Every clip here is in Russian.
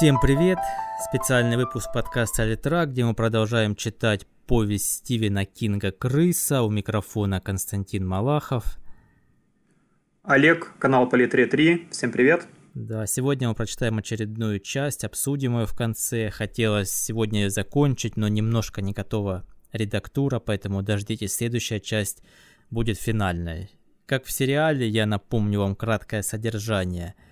Всем привет! Специальный выпуск подкаста «Литра», где мы продолжаем читать повесть Стивена Кинга «Крыса». У микрофона Константин Малахов. Олег, канал по Литре 3. Всем привет! Да, сегодня мы прочитаем очередную часть, обсудим ее в конце. Хотелось сегодня ее закончить, но немножко не готова редактура, поэтому дождитесь, следующая часть будет финальной. Как в сериале, я напомню вам краткое содержание –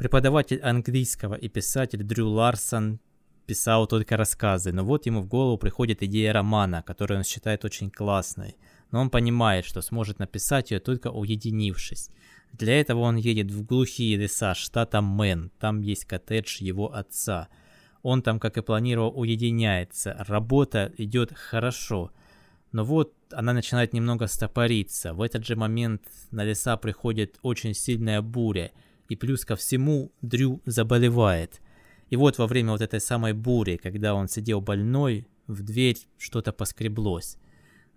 Преподаватель английского и писатель Дрю Ларсон писал только рассказы, но вот ему в голову приходит идея романа, которую он считает очень классной. Но он понимает, что сможет написать ее только уединившись. Для этого он едет в глухие леса штата Мэн, там есть коттедж его отца. Он там, как и планировал, уединяется, работа идет хорошо. Но вот она начинает немного стопориться. В этот же момент на леса приходит очень сильная буря – и плюс ко всему Дрю заболевает. И вот во время вот этой самой бури, когда он сидел больной, в дверь что-то поскреблось.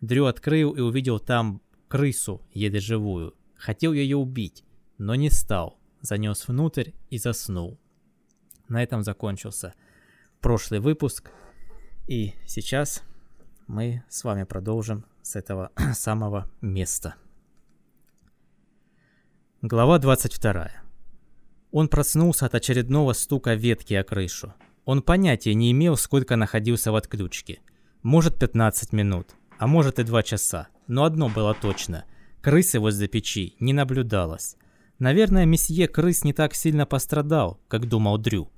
Дрю открыл и увидел там крысу, еле живую. Хотел ее убить, но не стал. Занес внутрь и заснул. На этом закончился прошлый выпуск. И сейчас мы с вами продолжим с этого самого места. Глава 22. Он проснулся от очередного стука ветки о крышу. Он понятия не имел, сколько находился в отключке. Может 15 минут, а может и 2 часа. Но одно было точно. Крысы возле печи не наблюдалось. Наверное, месье крыс не так сильно пострадал, как думал Дрю.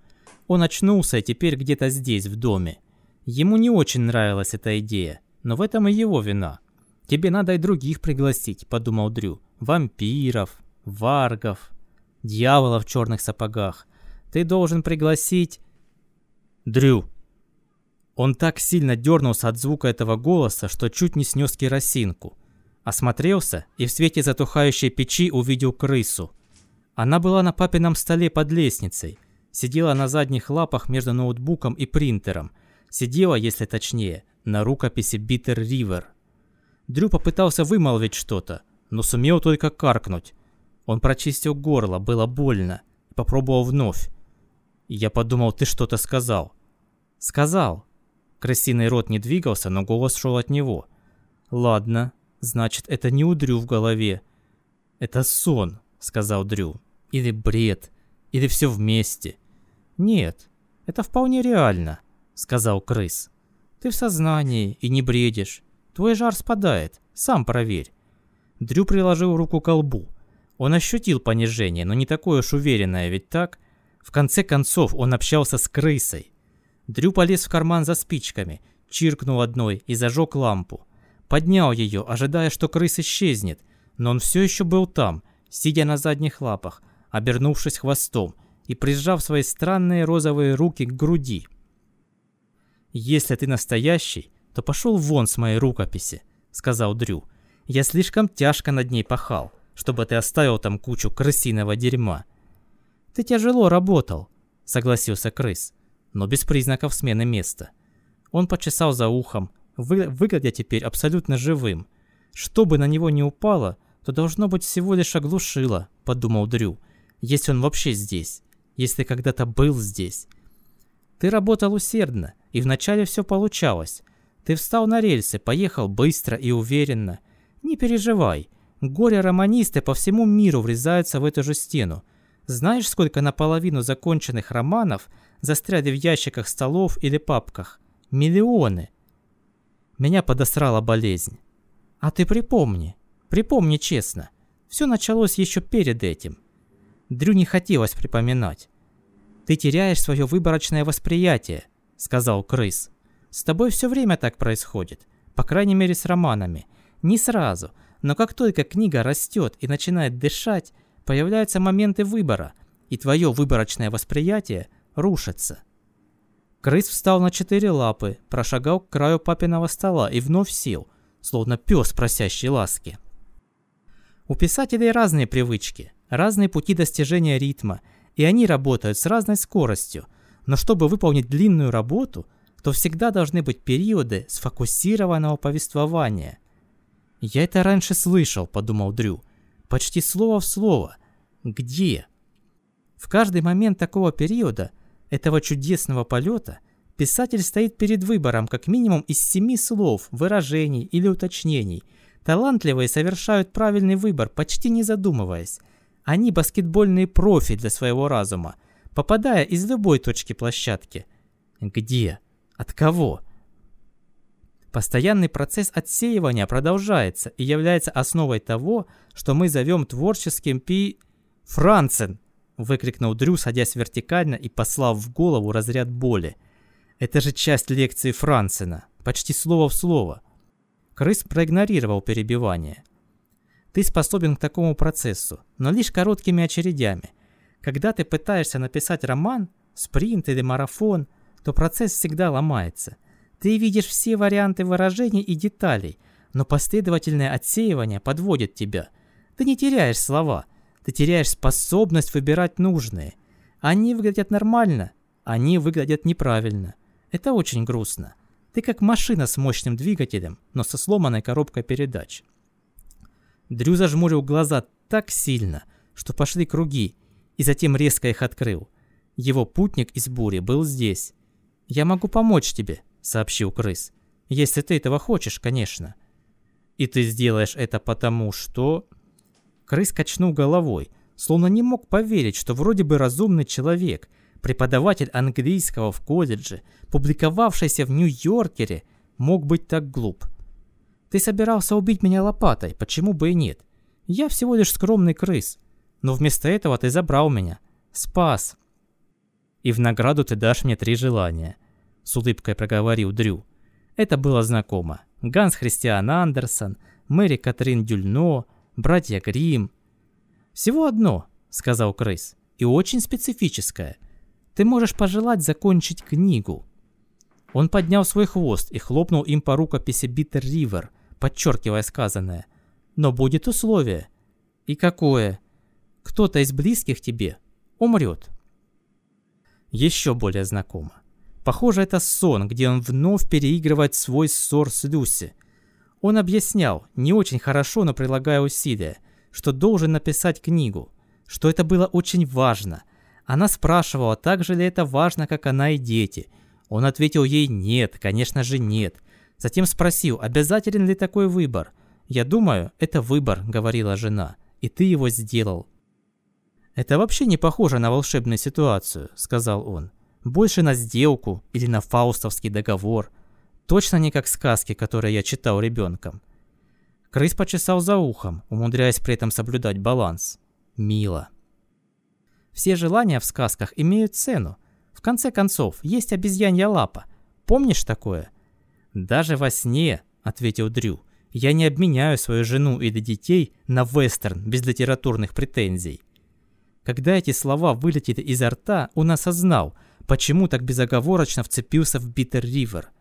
Он очнулся и теперь где-то здесь, в доме. Ему не очень нравилась эта идея, но в этом и его вина. «Тебе надо и других пригласить», — подумал Дрю. «Вампиров, варгов, дьявола в черных сапогах. Ты должен пригласить... Дрю. Он так сильно дернулся от звука этого голоса, что чуть не снес керосинку. Осмотрелся и в свете затухающей печи увидел крысу. Она была на папином столе под лестницей. Сидела на задних лапах между ноутбуком и принтером. Сидела, если точнее, на рукописи Bitter River. Дрю попытался вымолвить что-то, но сумел только каркнуть. Он прочистил горло, было больно. Попробовал вновь. Я подумал, ты что-то сказал. Сказал. Крысиный рот не двигался, но голос шел от него. Ладно, значит, это не у Дрю в голове. Это сон, сказал Дрю. Или бред, или все вместе. Нет, это вполне реально, сказал крыс. Ты в сознании и не бредишь. Твой жар спадает, сам проверь. Дрю приложил руку к колбу. Он ощутил понижение, но не такое уж уверенное, ведь так? В конце концов, он общался с крысой. Дрю полез в карман за спичками, чиркнул одной и зажег лампу. Поднял ее, ожидая, что крыс исчезнет, но он все еще был там, сидя на задних лапах, обернувшись хвостом и прижав свои странные розовые руки к груди. «Если ты настоящий, то пошел вон с моей рукописи», — сказал Дрю. «Я слишком тяжко над ней пахал чтобы ты оставил там кучу крысиного дерьма. Ты тяжело работал, согласился крыс, но без признаков смены места. Он почесал за ухом, вы, выглядя теперь абсолютно живым. Что бы на него не упало, то должно быть всего лишь оглушило, подумал Дрю, если он вообще здесь, если когда-то был здесь. Ты работал усердно, и вначале все получалось. Ты встал на рельсы, поехал быстро и уверенно. Не переживай, Горе-романисты по всему миру врезаются в эту же стену. Знаешь, сколько наполовину законченных романов застряли в ящиках столов или папках? Миллионы. Меня подосрала болезнь. А ты припомни, припомни честно. Все началось еще перед этим. Дрю не хотелось припоминать. «Ты теряешь свое выборочное восприятие», — сказал крыс. «С тобой все время так происходит, по крайней мере с романами. Не сразу, но как только книга растет и начинает дышать, появляются моменты выбора, и твое выборочное восприятие рушится. Крыс встал на четыре лапы, прошагал к краю папиного стола и вновь сел, словно пес, просящий ласки. У писателей разные привычки, разные пути достижения ритма, и они работают с разной скоростью, но чтобы выполнить длинную работу, то всегда должны быть периоды сфокусированного повествования – «Я это раньше слышал», — подумал Дрю. «Почти слово в слово. Где?» В каждый момент такого периода этого чудесного полета писатель стоит перед выбором как минимум из семи слов, выражений или уточнений. Талантливые совершают правильный выбор, почти не задумываясь. Они баскетбольные профи для своего разума, попадая из любой точки площадки. Где? От кого? Постоянный процесс отсеивания продолжается и является основой того, что мы зовем творческим пи... Францен! Выкрикнул Дрю, садясь вертикально и послав в голову разряд боли. Это же часть лекции Францена, почти слово в слово. Крыс проигнорировал перебивание. Ты способен к такому процессу, но лишь короткими очередями. Когда ты пытаешься написать роман, спринт или марафон, то процесс всегда ломается. Ты видишь все варианты выражений и деталей, но последовательное отсеивание подводит тебя. Ты не теряешь слова – ты теряешь способность выбирать нужные. Они выглядят нормально, они выглядят неправильно. Это очень грустно. Ты как машина с мощным двигателем, но со сломанной коробкой передач. Дрю зажмурил глаза так сильно, что пошли круги, и затем резко их открыл. Его путник из бури был здесь. «Я могу помочь тебе», — сообщил крыс. «Если ты этого хочешь, конечно». «И ты сделаешь это потому, что...» Крыс качнул головой, словно не мог поверить, что вроде бы разумный человек, преподаватель английского в колледже, публиковавшийся в Нью-Йоркере, мог быть так глуп. Ты собирался убить меня лопатой, почему бы и нет? Я всего лишь скромный крыс. Но вместо этого ты забрал меня. Спас. И в награду ты дашь мне три желания. С улыбкой проговорил Дрю. Это было знакомо. Ганс Христиан Андерсон, Мэри Катрин Дюльно, братья Грим. «Всего одно», — сказал крыс, — «и очень специфическое. Ты можешь пожелать закончить книгу». Он поднял свой хвост и хлопнул им по рукописи Биттер Ривер, подчеркивая сказанное. «Но будет условие». «И какое?» «Кто-то из близких тебе умрет». Еще более знакомо. Похоже, это сон, где он вновь переигрывает свой ссор с Люси — он объяснял, не очень хорошо, но прилагая усилия, что должен написать книгу, что это было очень важно. Она спрашивала, так же ли это важно, как она и дети. Он ответил ей «нет», конечно же нет. Затем спросил, обязателен ли такой выбор. «Я думаю, это выбор», — говорила жена, — «и ты его сделал». «Это вообще не похоже на волшебную ситуацию», — сказал он. «Больше на сделку или на фаустовский договор». Точно не как сказки, которые я читал ребенком. Крыс почесал за ухом, умудряясь при этом соблюдать баланс. Мило. Все желания в сказках имеют цену. В конце концов, есть обезьянья лапа. Помнишь такое? Даже во сне, ответил Дрю, я не обменяю свою жену или детей на вестерн без литературных претензий. Когда эти слова вылетели изо рта, он осознал, почему так безоговорочно вцепился в Биттер Ривер.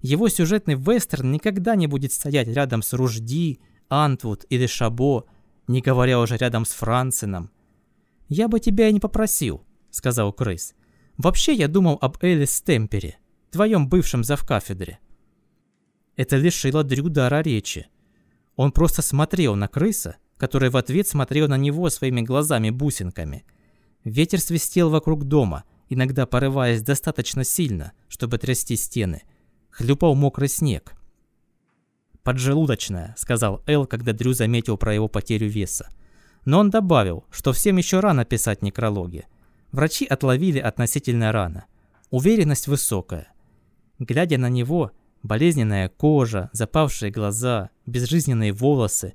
Его сюжетный вестерн никогда не будет стоять рядом с Ружди, Антвуд или Шабо, не говоря уже рядом с Францином. «Я бы тебя и не попросил», — сказал Крыс. «Вообще я думал об Элис Темпере, твоем бывшем завкафедре». Это лишило Дрю дара речи. Он просто смотрел на крыса, который в ответ смотрел на него своими глазами-бусинками. Ветер свистел вокруг дома, иногда порываясь достаточно сильно, чтобы трясти стены — хлюпал мокрый снег. «Поджелудочная», — сказал Эл, когда Дрю заметил про его потерю веса. Но он добавил, что всем еще рано писать некрологи. Врачи отловили относительно рано. Уверенность высокая. Глядя на него, болезненная кожа, запавшие глаза, безжизненные волосы,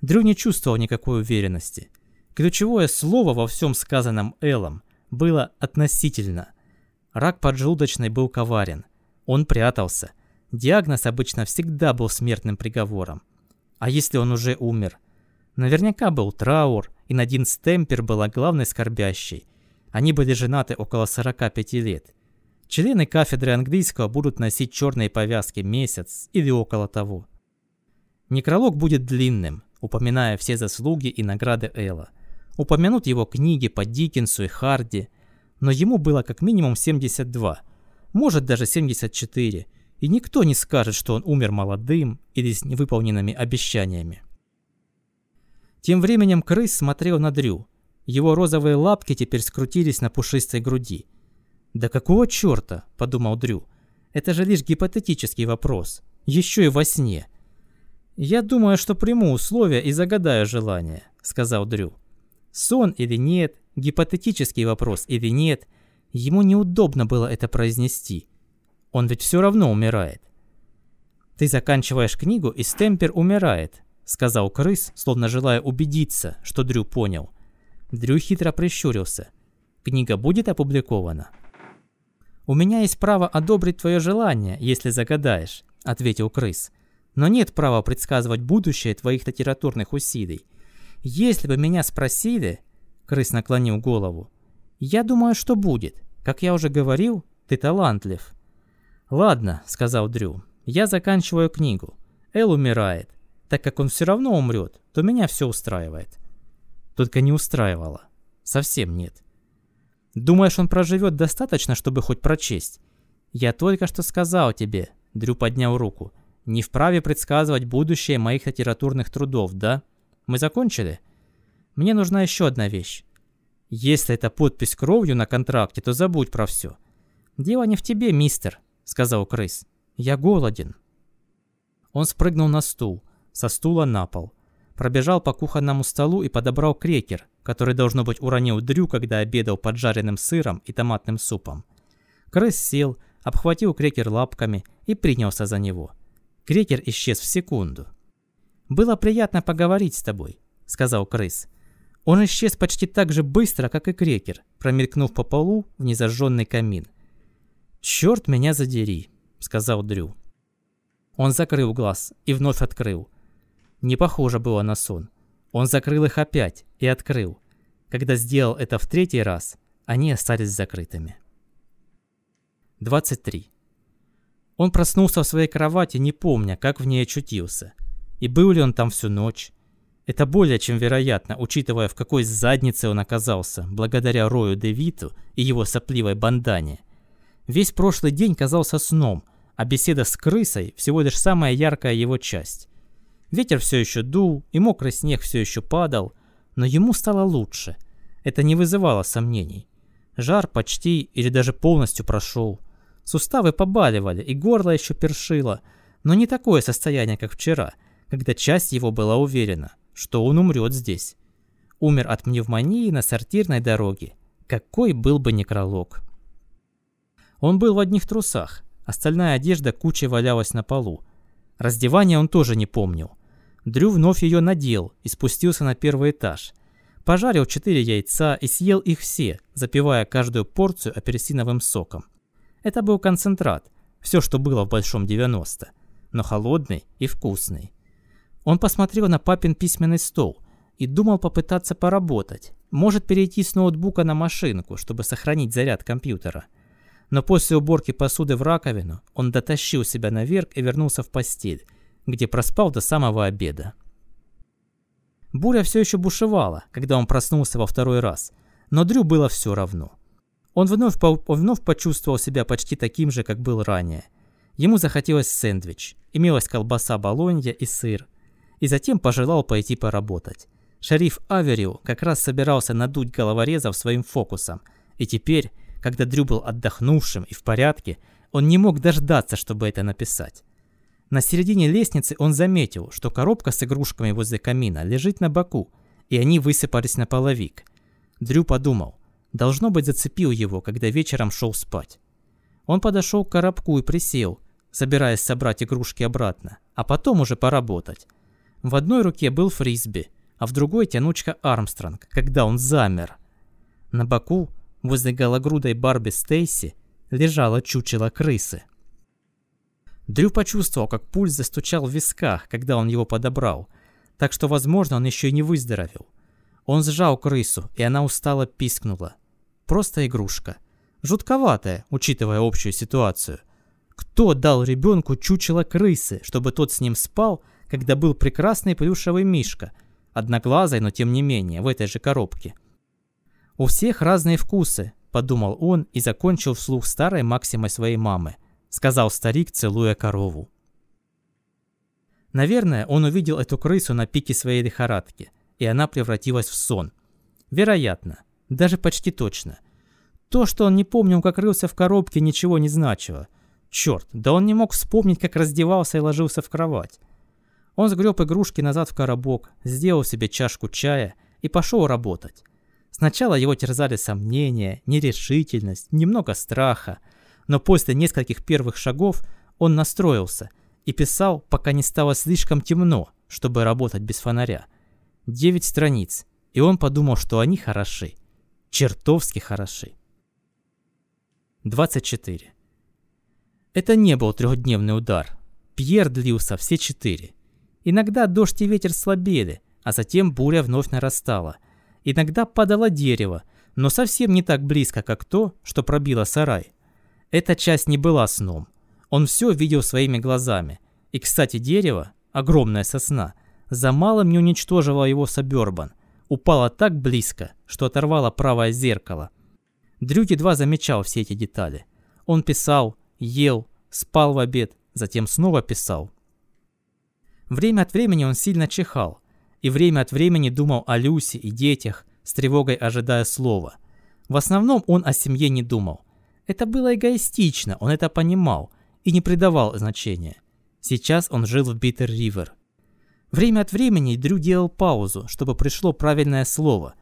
Дрю не чувствовал никакой уверенности. Ключевое слово во всем сказанном Эллом было «относительно». Рак поджелудочной был коварен — он прятался. Диагноз обычно всегда был смертным приговором. А если он уже умер? Наверняка был траур, и Надин Стемпер была главной скорбящей. Они были женаты около 45 лет. Члены кафедры английского будут носить черные повязки месяц или около того. Некролог будет длинным, упоминая все заслуги и награды Элла. Упомянут его книги по Диккенсу и Харди, но ему было как минимум 72 – может даже 74, и никто не скажет, что он умер молодым или с невыполненными обещаниями. Тем временем крыс смотрел на Дрю. Его розовые лапки теперь скрутились на пушистой груди. «Да какого черта?» – подумал Дрю. «Это же лишь гипотетический вопрос. Еще и во сне». «Я думаю, что приму условия и загадаю желание», – сказал Дрю. Сон или нет, гипотетический вопрос или нет, ему неудобно было это произнести. Он ведь все равно умирает. «Ты заканчиваешь книгу, и Стемпер умирает», — сказал крыс, словно желая убедиться, что Дрю понял. Дрю хитро прищурился. «Книга будет опубликована?» «У меня есть право одобрить твое желание, если загадаешь», — ответил крыс. «Но нет права предсказывать будущее твоих литературных усилий. Если бы меня спросили...» Крыс наклонил голову. «Я думаю, что будет. Как я уже говорил, ты талантлив». «Ладно», — сказал Дрю. «Я заканчиваю книгу. Эл умирает. Так как он все равно умрет, то меня все устраивает». Только не устраивало. Совсем нет. «Думаешь, он проживет достаточно, чтобы хоть прочесть?» «Я только что сказал тебе», — Дрю поднял руку, — «не вправе предсказывать будущее моих литературных трудов, да?» Мы закончили? Мне нужна еще одна вещь. Если это подпись кровью на контракте, то забудь про все. Дело не в тебе, мистер, сказал крыс. Я голоден. Он спрыгнул на стул, со стула на пол. Пробежал по кухонному столу и подобрал крекер, который, должно быть, уронил Дрю, когда обедал поджаренным сыром и томатным супом. Крыс сел, обхватил крекер лапками и принялся за него. Крекер исчез в секунду. «Было приятно поговорить с тобой», — сказал крыс. Он исчез почти так же быстро, как и крекер, промелькнув по полу в незажженный камин. «Черт меня задери», — сказал Дрю. Он закрыл глаз и вновь открыл. Не похоже было на сон. Он закрыл их опять и открыл. Когда сделал это в третий раз, они остались закрытыми. 23. Он проснулся в своей кровати, не помня, как в ней очутился — и был ли он там всю ночь? Это более чем вероятно, учитывая, в какой заднице он оказался, благодаря Рою Девиту и его сопливой бандане. Весь прошлый день казался сном, а беседа с крысой всего лишь самая яркая его часть. Ветер все еще дул, и мокрый снег все еще падал, но ему стало лучше. Это не вызывало сомнений. Жар почти или даже полностью прошел. Суставы побаливали, и горло еще першило, но не такое состояние, как вчера – когда часть его была уверена, что он умрет здесь. Умер от пневмонии на сортирной дороге. Какой был бы некролог. Он был в одних трусах, остальная одежда кучей валялась на полу. Раздевание он тоже не помнил. Дрю вновь ее надел и спустился на первый этаж. Пожарил четыре яйца и съел их все, запивая каждую порцию апельсиновым соком. Это был концентрат, все, что было в Большом 90, но холодный и вкусный. Он посмотрел на папин письменный стол и думал попытаться поработать. Может перейти с ноутбука на машинку, чтобы сохранить заряд компьютера. Но после уборки посуды в раковину он дотащил себя наверх и вернулся в постель, где проспал до самого обеда. Буря все еще бушевала, когда он проснулся во второй раз, но Дрю было все равно. Он вновь, по вновь почувствовал себя почти таким же, как был ранее. Ему захотелось сэндвич, имелась колбаса болонья и сыр, и затем пожелал пойти поработать. Шериф Аверио как раз собирался надуть головорезов своим фокусом, и теперь, когда Дрю был отдохнувшим и в порядке, он не мог дождаться, чтобы это написать. На середине лестницы он заметил, что коробка с игрушками возле камина лежит на боку, и они высыпались на половик. Дрю подумал, должно быть зацепил его, когда вечером шел спать. Он подошел к коробку и присел, собираясь собрать игрушки обратно, а потом уже поработать. В одной руке был фрисби, а в другой тянучка Армстронг, когда он замер. На боку, возле гологрудой Барби Стейси, лежало чучело крысы. Дрю почувствовал, как пульс застучал в висках, когда он его подобрал, так что, возможно, он еще и не выздоровел. Он сжал крысу, и она устало пискнула. Просто игрушка. Жутковатая, учитывая общую ситуацию. Кто дал ребенку чучело крысы, чтобы тот с ним спал – когда был прекрасный плюшевый мишка, одноглазый, но тем не менее, в этой же коробке. «У всех разные вкусы», – подумал он и закончил вслух старой максимой своей мамы, сказал старик, целуя корову. Наверное, он увидел эту крысу на пике своей лихорадки, и она превратилась в сон. Вероятно, даже почти точно. То, что он не помнил, как рылся в коробке, ничего не значило. Черт, да он не мог вспомнить, как раздевался и ложился в кровать. Он сгреб игрушки назад в коробок, сделал себе чашку чая и пошел работать. Сначала его терзали сомнения, нерешительность, немного страха, но после нескольких первых шагов он настроился и писал, пока не стало слишком темно, чтобы работать без фонаря. Девять страниц, и он подумал, что они хороши. Чертовски хороши. 24. Это не был трехдневный удар. Пьер длился все четыре. Иногда дождь и ветер слабели, а затем буря вновь нарастала. Иногда падало дерево, но совсем не так близко, как то, что пробило сарай. Эта часть не была сном. Он все видел своими глазами. И, кстати, дерево, огромная сосна, за малым не уничтожила его Сабербан. Упала так близко, что оторвала правое зеркало. Дрю едва замечал все эти детали. Он писал, ел, спал в обед, затем снова писал. Время от времени он сильно чихал, и время от времени думал о Люсе и детях, с тревогой ожидая слова. В основном он о семье не думал. Это было эгоистично, он это понимал и не придавал значения. Сейчас он жил в Биттер-Ривер. Время от времени Дрю делал паузу, чтобы пришло правильное слово,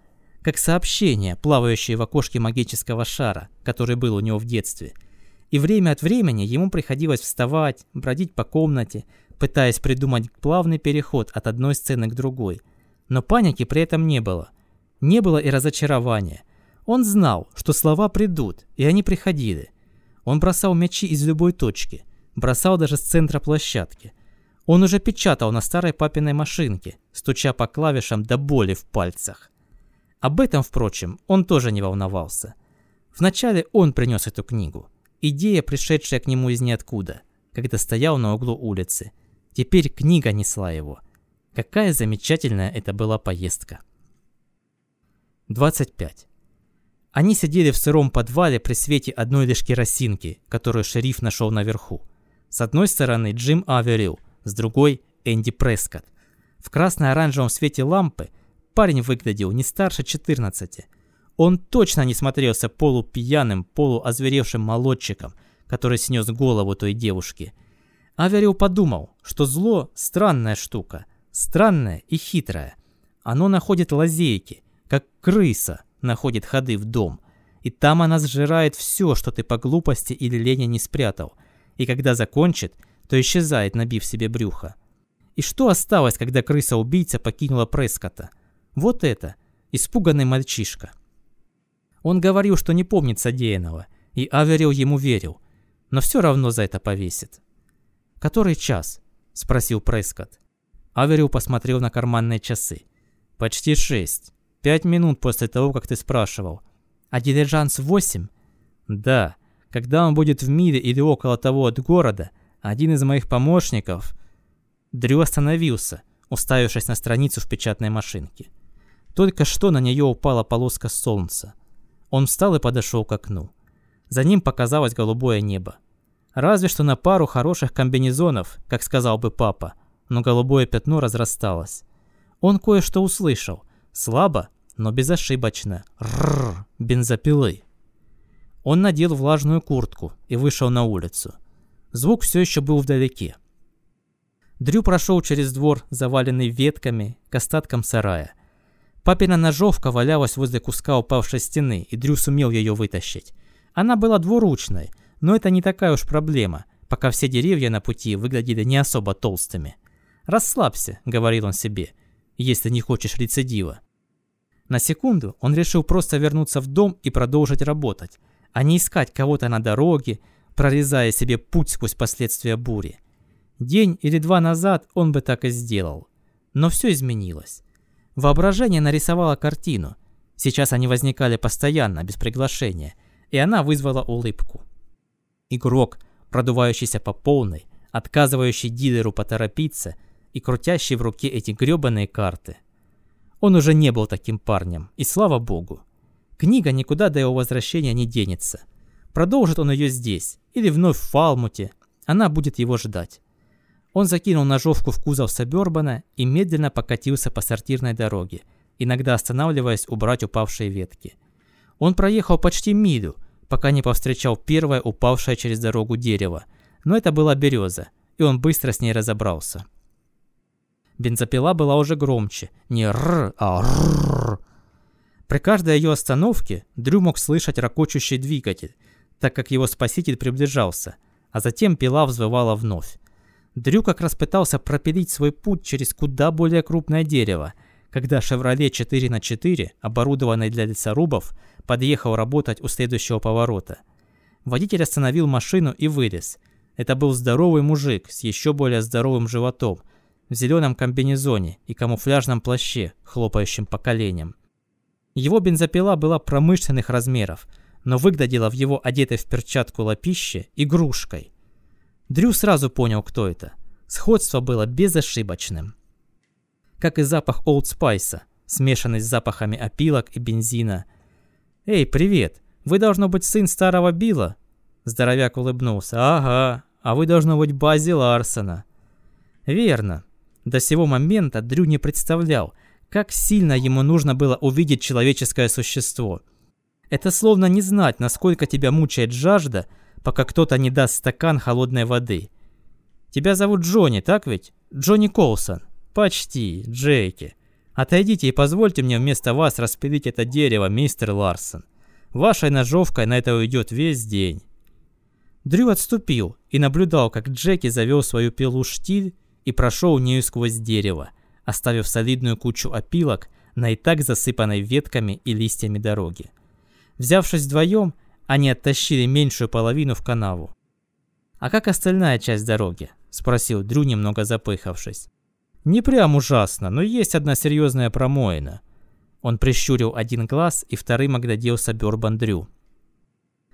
как сообщение, плавающее в окошке магического шара, который был у него в детстве – и время от времени ему приходилось вставать, бродить по комнате, пытаясь придумать плавный переход от одной сцены к другой. Но паники при этом не было. Не было и разочарования. Он знал, что слова придут, и они приходили. Он бросал мячи из любой точки, бросал даже с центра площадки. Он уже печатал на старой папиной машинке, стуча по клавишам до боли в пальцах. Об этом, впрочем, он тоже не волновался. Вначале он принес эту книгу. Идея, пришедшая к нему из ниоткуда, когда стоял на углу улицы. Теперь книга несла его. Какая замечательная это была поездка. 25. Они сидели в сыром подвале при свете одной лишь керосинки, которую шериф нашел наверху. С одной стороны Джим Аверил, с другой Энди Прескотт. В красно-оранжевом свете лампы парень выглядел не старше 14, он точно не смотрелся полупьяным, полуозверевшим молодчиком, который снес голову той девушки. Аверил подумал, что зло – странная штука, странная и хитрая. Оно находит лазейки, как крыса находит ходы в дом. И там она сжирает все, что ты по глупости или лени не спрятал. И когда закончит, то исчезает, набив себе брюхо. И что осталось, когда крыса-убийца покинула Прескота? Вот это, испуганный мальчишка – он говорил, что не помнит содеянного, и Аверил ему верил, но все равно за это повесит. «Который час?» – спросил Прескотт. Аверил посмотрел на карманные часы. «Почти шесть. Пять минут после того, как ты спрашивал. А дилижанс восемь?» «Да. Когда он будет в миле или около того от города, один из моих помощников...» Дрю остановился, уставившись на страницу в печатной машинке. Только что на нее упала полоска солнца. Он встал и подошел к окну. За ним показалось голубое небо. Разве что на пару хороших комбинезонов, как сказал бы папа, но голубое пятно разрасталось. Он кое-что услышал. Слабо, но безошибочно. Рррр, бензопилы. Он надел влажную куртку и вышел на улицу. Звук все еще был вдалеке. Дрю прошел через двор, заваленный ветками, к остаткам сарая – Папина ножовка валялась возле куска упавшей стены, и Дрю сумел ее вытащить. Она была двуручной, но это не такая уж проблема, пока все деревья на пути выглядели не особо толстыми. «Расслабься», — говорил он себе, — «если не хочешь рецидива». На секунду он решил просто вернуться в дом и продолжить работать, а не искать кого-то на дороге, прорезая себе путь сквозь последствия бури. День или два назад он бы так и сделал. Но все изменилось. Воображение нарисовало картину. Сейчас они возникали постоянно, без приглашения, и она вызвала улыбку. Игрок, продувающийся по полной, отказывающий дилеру поторопиться и крутящий в руке эти грёбаные карты. Он уже не был таким парнем, и слава богу. Книга никуда до его возвращения не денется. Продолжит он ее здесь, или вновь в Фалмуте, она будет его ждать. Он закинул ножовку в кузов Сабербана и медленно покатился по сортирной дороге, иногда останавливаясь убрать упавшие ветки. Он проехал почти милю, пока не повстречал первое упавшее через дорогу дерево. Но это была береза, и он быстро с ней разобрался. Бензопила была уже громче, не «р», а «р». При каждой ее остановке Дрю мог слышать ракочущий двигатель, так как его спаситель приближался, а затем пила взвывала вновь. Дрю как раз пытался пропилить свой путь через куда более крупное дерево, когда «Шевроле 4 на 4 оборудованный для лесорубов, подъехал работать у следующего поворота. Водитель остановил машину и вылез. Это был здоровый мужик с еще более здоровым животом, в зеленом комбинезоне и камуфляжном плаще, хлопающем по коленям. Его бензопила была промышленных размеров, но выглядела в его одетой в перчатку лапище игрушкой. Дрю сразу понял, кто это. Сходство было безошибочным. Как и запах Олд Спайса, смешанный с запахами опилок и бензина. «Эй, привет! Вы должно быть сын старого Билла?» Здоровяк улыбнулся. «Ага, а вы должно быть Бази Ларсона». «Верно. До сего момента Дрю не представлял, как сильно ему нужно было увидеть человеческое существо. Это словно не знать, насколько тебя мучает жажда, пока кто-то не даст стакан холодной воды. Тебя зовут Джонни, так ведь? Джонни Колсон. Почти, Джейки. Отойдите и позвольте мне вместо вас распилить это дерево, мистер Ларсон. Вашей ножовкой на это уйдет весь день. Дрю отступил и наблюдал, как Джеки завел свою пилу-штиль и прошел нею сквозь дерево, оставив солидную кучу опилок на и так засыпанной ветками и листьями дороги. Взявшись вдвоем, они оттащили меньшую половину в канаву. «А как остальная часть дороги?» – спросил Дрю, немного запыхавшись. «Не прям ужасно, но есть одна серьезная промоина». Он прищурил один глаз и вторым огляделся Бёрбан Дрю.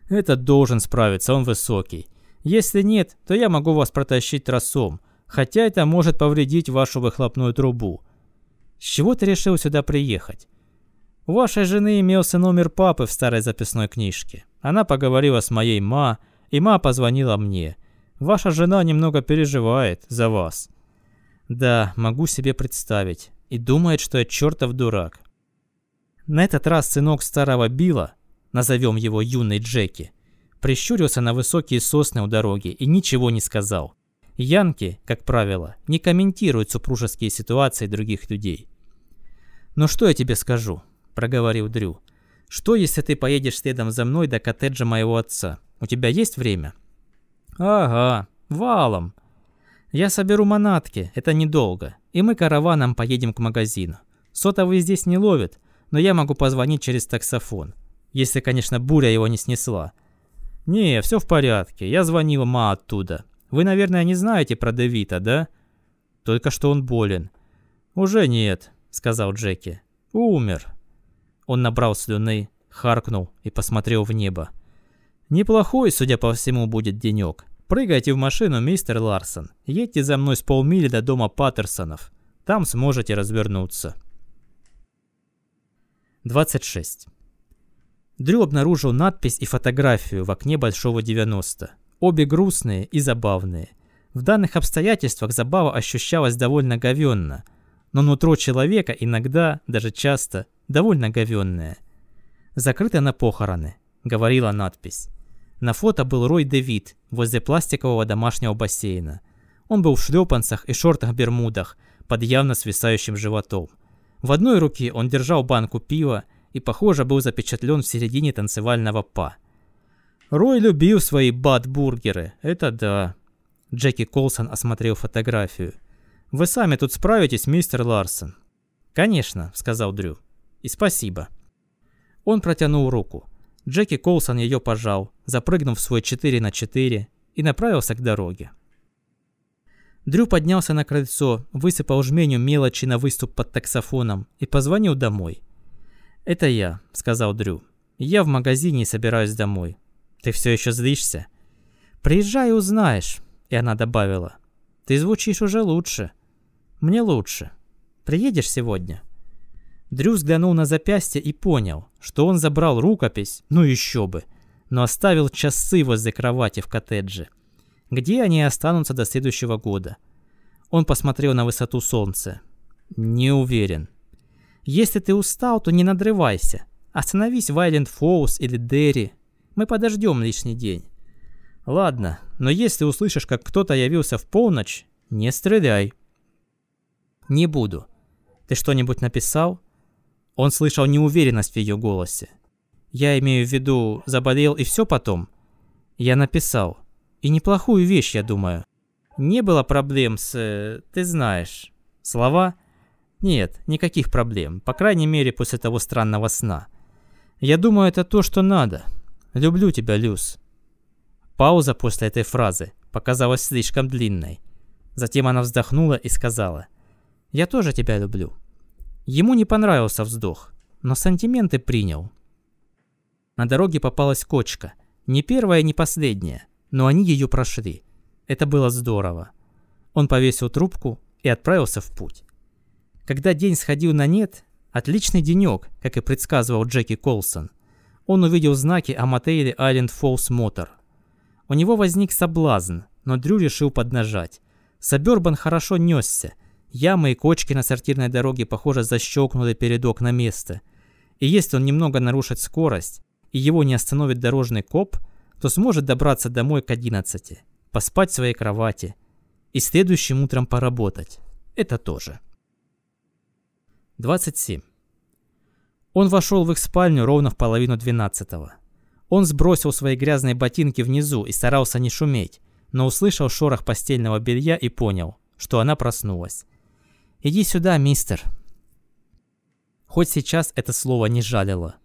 «Этот должен справиться, он высокий. Если нет, то я могу вас протащить тросом, хотя это может повредить вашу выхлопную трубу. С чего ты решил сюда приехать? У вашей жены имелся номер папы в старой записной книжке. Она поговорила с моей ма, и ма позвонила мне. Ваша жена немного переживает за вас. Да, могу себе представить. И думает, что я чертов дурак. На этот раз сынок старого Билла, назовем его юный Джеки, прищурился на высокие сосны у дороги и ничего не сказал. Янки, как правило, не комментируют супружеские ситуации других людей. «Ну что я тебе скажу?» – проговорил Дрю. «Что, если ты поедешь следом за мной до коттеджа моего отца? У тебя есть время?» «Ага, валом. Я соберу манатки, это недолго, и мы караваном поедем к магазину. Сотовый здесь не ловит, но я могу позвонить через таксофон. Если, конечно, буря его не снесла. Не, все в порядке, я звонил ма оттуда. Вы, наверное, не знаете про Девита, да? Только что он болен. Уже нет, сказал Джеки. Умер. Он набрал слюны, харкнул и посмотрел в небо. Неплохой, судя по всему, будет денек. Прыгайте в машину, мистер Ларсон. Едьте за мной с полмили до дома Паттерсонов. Там сможете развернуться. 26. Дрю обнаружил надпись и фотографию в окне Большого 90. Обе грустные и забавные. В данных обстоятельствах забава ощущалась довольно говенно, но нутро человека иногда, даже часто, довольно говенное. «Закрыто на похороны», — говорила надпись. На фото был Рой Дэвид возле пластикового домашнего бассейна. Он был в шлепанцах и шортах-бермудах под явно свисающим животом. В одной руке он держал банку пива и, похоже, был запечатлен в середине танцевального па. Рой любил свои бат-бургеры, это да. Джеки Колсон осмотрел фотографию. «Вы сами тут справитесь, мистер Ларсон?» «Конечно», — сказал Дрю. «И спасибо». Он протянул руку. Джеки Колсон ее пожал, запрыгнув в свой 4 на 4 и направился к дороге. Дрю поднялся на крыльцо, высыпал жменю мелочи на выступ под таксофоном и позвонил домой. «Это я», — сказал Дрю. «Я в магазине и собираюсь домой. Ты все еще злишься? Приезжай и узнаешь. И она добавила. Ты звучишь уже лучше. Мне лучше. Приедешь сегодня? Дрю взглянул на запястье и понял, что он забрал рукопись, ну еще бы, но оставил часы возле кровати в коттедже. Где они останутся до следующего года? Он посмотрел на высоту солнца. Не уверен. Если ты устал, то не надрывайся. Остановись в Айленд Фоус или Дерри Мы подождем лишний день. Ладно, но если услышишь, как кто-то явился в полночь, не стреляй. Не буду. Ты что-нибудь написал? Он слышал неуверенность в ее голосе. Я имею в виду, заболел и все потом? Я написал. И неплохую вещь, я думаю. Не было проблем с... Э, ты знаешь. Слова? Нет, никаких проблем. По крайней мере, после того странного сна. Я думаю, это то, что надо. Люблю тебя, Люс. Пауза после этой фразы показалась слишком длинной. Затем она вздохнула и сказала. «Я тоже тебя люблю». Ему не понравился вздох, но сантименты принял. На дороге попалась кочка. Не первая, не последняя, но они ее прошли. Это было здорово. Он повесил трубку и отправился в путь. Когда день сходил на нет, отличный денек, как и предсказывал Джеки Колсон, он увидел знаки о мотеле Island Falls Motor. У него возник соблазн, но Дрю решил поднажать. Сабербан хорошо несся. Ямы и кочки на сортирной дороге, похоже, защелкнули передок на место. И если он немного нарушит скорость, и его не остановит дорожный коп, то сможет добраться домой к 11 поспать в своей кровати и следующим утром поработать. Это тоже. 27. Он вошел в их спальню ровно в половину двенадцатого. Он сбросил свои грязные ботинки внизу и старался не шуметь, но услышал шорох постельного белья и понял, что она проснулась. «Иди сюда, мистер». Хоть сейчас это слово не жалило.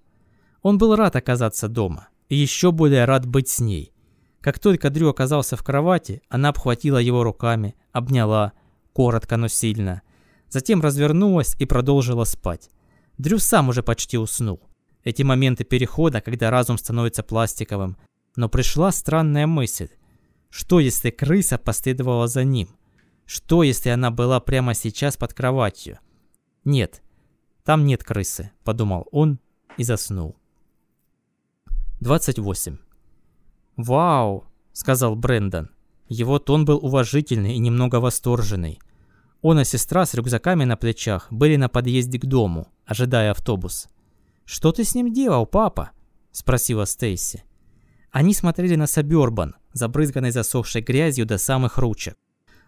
Он был рад оказаться дома, и еще более рад быть с ней. Как только Дрю оказался в кровати, она обхватила его руками, обняла, коротко, но сильно. Затем развернулась и продолжила спать. Дрю сам уже почти уснул. Эти моменты перехода, когда разум становится пластиковым. Но пришла странная мысль. Что если крыса последовала за ним? Что если она была прямо сейчас под кроватью? Нет, там нет крысы, подумал он и заснул. 28. «Вау!» — сказал Брендон. Его тон был уважительный и немного восторженный. Он и сестра с рюкзаками на плечах были на подъезде к дому, ожидая автобус. «Что ты с ним делал, папа?» — спросила Стейси. Они смотрели на Сабербан, забрызганный засохшей грязью до самых ручек.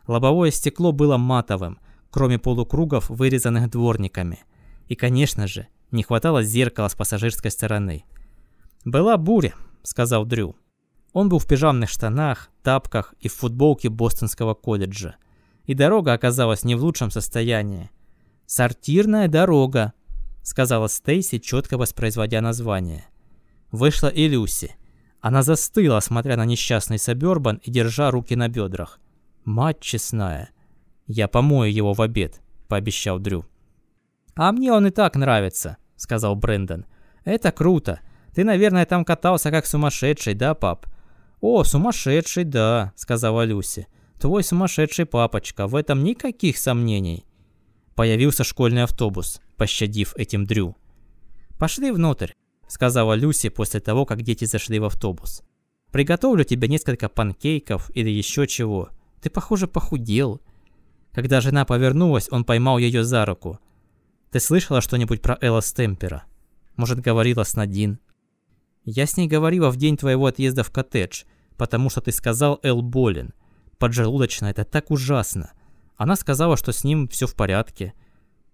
Лобовое стекло было матовым, кроме полукругов, вырезанных дворниками. И, конечно же, не хватало зеркала с пассажирской стороны. «Была буря», — сказал Дрю. Он был в пижамных штанах, тапках и в футболке Бостонского колледжа. И дорога оказалась не в лучшем состоянии. «Сортирная дорога», — сказала Стейси, четко воспроизводя название. Вышла и Люси. Она застыла, смотря на несчастный Сабербан и держа руки на бедрах. «Мать честная!» «Я помою его в обед», — пообещал Дрю. «А мне он и так нравится», — сказал Брэндон. «Это круто. Ты, наверное, там катался как сумасшедший, да, пап? «О, сумасшедший, да», — сказала Люси. «Твой сумасшедший папочка, в этом никаких сомнений». Появился школьный автобус, пощадив этим Дрю. «Пошли внутрь», — сказала Люси после того, как дети зашли в автобус. «Приготовлю тебе несколько панкейков или еще чего. Ты, похоже, похудел». Когда жена повернулась, он поймал ее за руку. «Ты слышала что-нибудь про Элла Стемпера? Может, говорила с Надин?» Я с ней говорила в день твоего отъезда в коттедж, потому что ты сказал Эл болен. Поджелудочно, это так ужасно. Она сказала, что с ним все в порядке.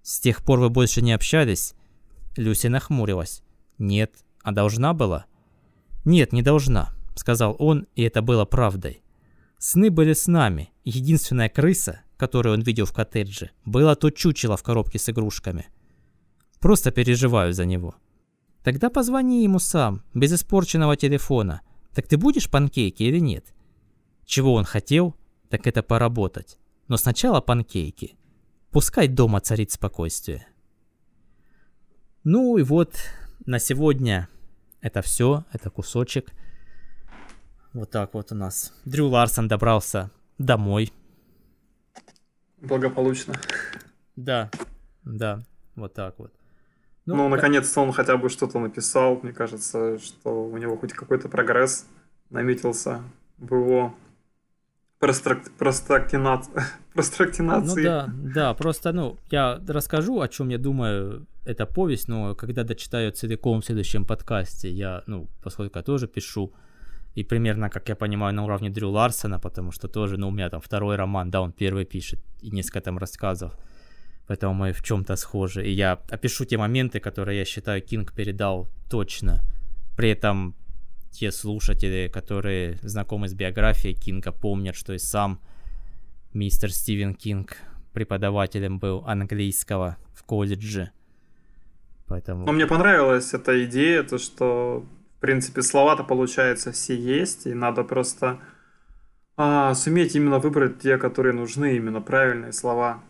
С тех пор вы больше не общались? Люси нахмурилась. Нет, а должна была? Нет, не должна, сказал он, и это было правдой. Сны были с нами. Единственная крыса, которую он видел в коттедже, была то чучело в коробке с игрушками. Просто переживаю за него. Тогда позвони ему сам, без испорченного телефона. Так ты будешь панкейки или нет? Чего он хотел, так это поработать. Но сначала панкейки. Пускай дома царит спокойствие. Ну и вот на сегодня это все, это кусочек. Вот так вот у нас. Дрю Ларсон добрался домой. Благополучно. Да, да, вот так вот. Ну, ну наконец-то он хотя бы что-то написал. Мне кажется, что у него хоть какой-то прогресс наметился в его прострактинации. Ну да, да, просто, ну, я расскажу, о чем я думаю эта повесть, но когда дочитаю целиком в следующем подкасте, я, ну, поскольку я тоже пишу, и примерно, как я понимаю, на уровне Дрю Ларсона, потому что тоже, ну, у меня там второй роман, да, он первый пишет, и несколько там рассказов, поэтому мы в чем-то схожи. И я опишу те моменты, которые я считаю Кинг передал точно. При этом те слушатели, которые знакомы с биографией Кинга, помнят, что и сам мистер Стивен Кинг преподавателем был английского в колледже. Поэтому... Но мне понравилась эта идея, то что, принципе, слова-то, получается, все есть, и надо просто а, суметь именно выбрать те, которые нужны, именно правильные слова.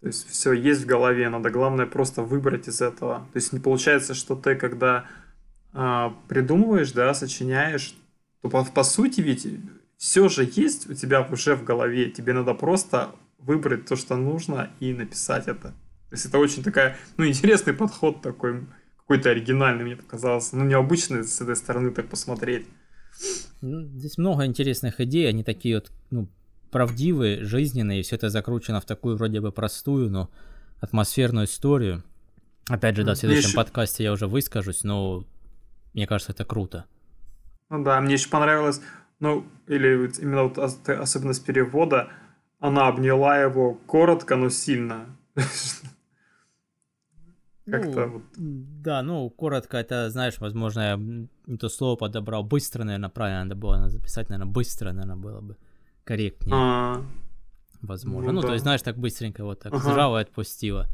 То есть все есть в голове, надо главное просто выбрать из этого. То есть не получается, что ты, когда а, придумываешь, да, сочиняешь, то по, по сути ведь все же есть у тебя уже в голове. Тебе надо просто выбрать то, что нужно, и написать это. То есть это очень такая, ну, интересный подход такой, какой-то оригинальный, мне показался. Ну, необычный с этой стороны так посмотреть. Ну, здесь много интересных идей, они такие вот, ну, правдивые, жизненные, и все это закручено в такую вроде бы простую, но атмосферную историю. Опять же, да, в следующем еще... подкасте я уже выскажусь, но мне кажется, это круто. Ну да, мне еще понравилось, ну, или именно вот особенность перевода, она обняла его коротко, но сильно. Как-то ну, вот. Да, ну, коротко это, знаешь, возможно, я не то слово подобрал. Быстро, наверное, правильно надо было записать, наверное, быстро, наверное, было бы корректнее. А-а-а. Возможно. Ну, ну да. то есть, знаешь, так быстренько вот так ага. сжала и отпустила.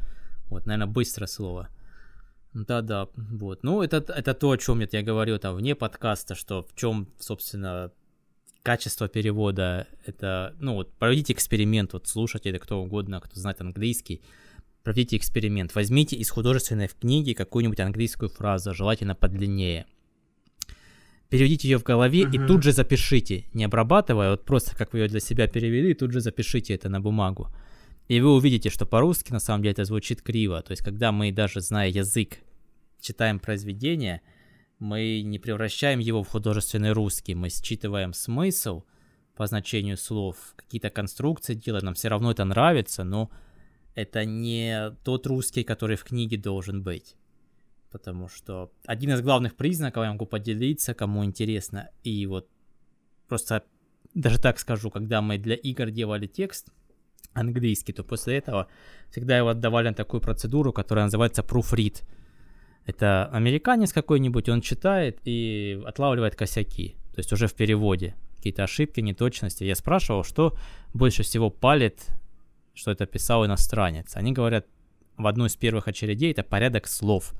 Вот, наверное, быстро слово. Да-да, вот. Ну, это, это то, о чем я говорил там вне подкаста, что в чем, собственно, качество перевода, это, ну, вот, проведите эксперимент, вот, слушайте, это кто угодно, кто знает английский, проведите эксперимент, возьмите из художественной книги какую-нибудь английскую фразу, желательно подлиннее, переведите ее в голове uh-huh. и тут же запишите, не обрабатывая, вот просто как вы ее для себя перевели, тут же запишите это на бумагу. И вы увидите, что по-русски на самом деле это звучит криво. То есть, когда мы даже зная язык, читаем произведение, мы не превращаем его в художественный русский, мы считываем смысл по значению слов, какие-то конструкции делаем, нам все равно это нравится, но это не тот русский, который в книге должен быть. Потому что один из главных признаков, я могу поделиться, кому интересно, и вот просто даже так скажу, когда мы для игр делали текст английский, то после этого всегда его отдавали на такую процедуру, которая называется proofread. Это американец какой-нибудь, он читает и отлавливает косяки, то есть уже в переводе, какие-то ошибки, неточности. Я спрашивал, что больше всего палит что это писал иностранец. Они говорят, в одну из первых очередей это порядок слов.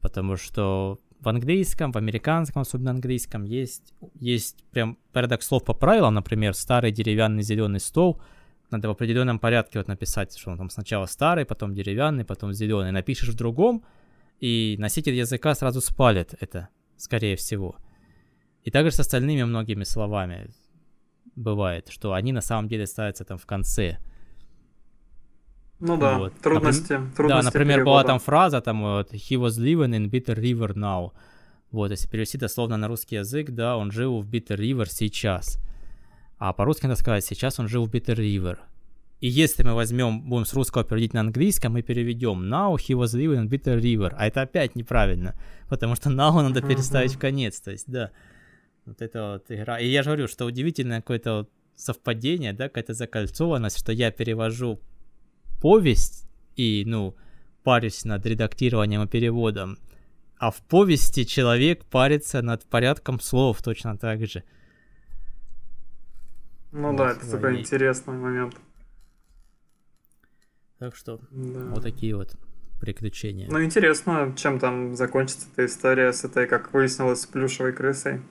Потому что в английском, в американском, особенно английском, есть, есть прям порядок слов по правилам. Например, старый деревянный зеленый стол. Надо в определенном порядке вот написать, что он там сначала старый, потом деревянный, потом зеленый. Напишешь в другом, и носитель языка сразу спалит это, скорее всего. И также с остальными многими словами бывает, что они на самом деле ставятся там в конце. Ну да, вот. трудности, Наприм... трудности. Да, например, перевода. была там фраза, там вот, he was living in Bitter River now. Вот, если перевести дословно на русский язык, да, он жил в Bitter River сейчас. А по-русски надо сказать, сейчас он жил в Bitter River. И если мы возьмем, будем с русского переводить на английском, мы переведем Now he was living in Bitter River. А это опять неправильно, потому что now надо переставить в конец. То есть, да, вот это вот игра. И я же говорю, что удивительное какое-то вот совпадение, да, какая-то закольцованность, что я перевожу повесть и, ну, парюсь над редактированием и переводом, а в повести человек парится над порядком слов точно так же. Ну вот, да, это такой и... интересный момент. Так что да. вот такие вот приключения. Ну интересно, чем там закончится эта история с этой, как выяснилось, плюшевой крысой.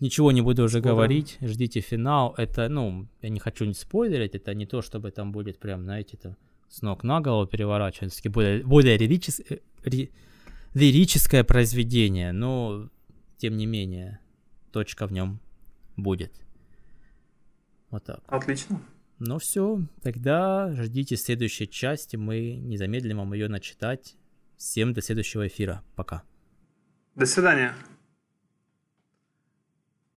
Ничего не буду уже говорить, ждите финал. Это, ну, я не хочу не спойлерить, это не то, чтобы там будет прям, знаете, там с ног на голову переворачивать, все более, более лиричес, ри, лирическое произведение, но, тем не менее, точка в нем будет. Вот так. Отлично. Ну все, тогда ждите следующей части, мы не замедлим вам ее начитать. Всем до следующего эфира. Пока. До свидания.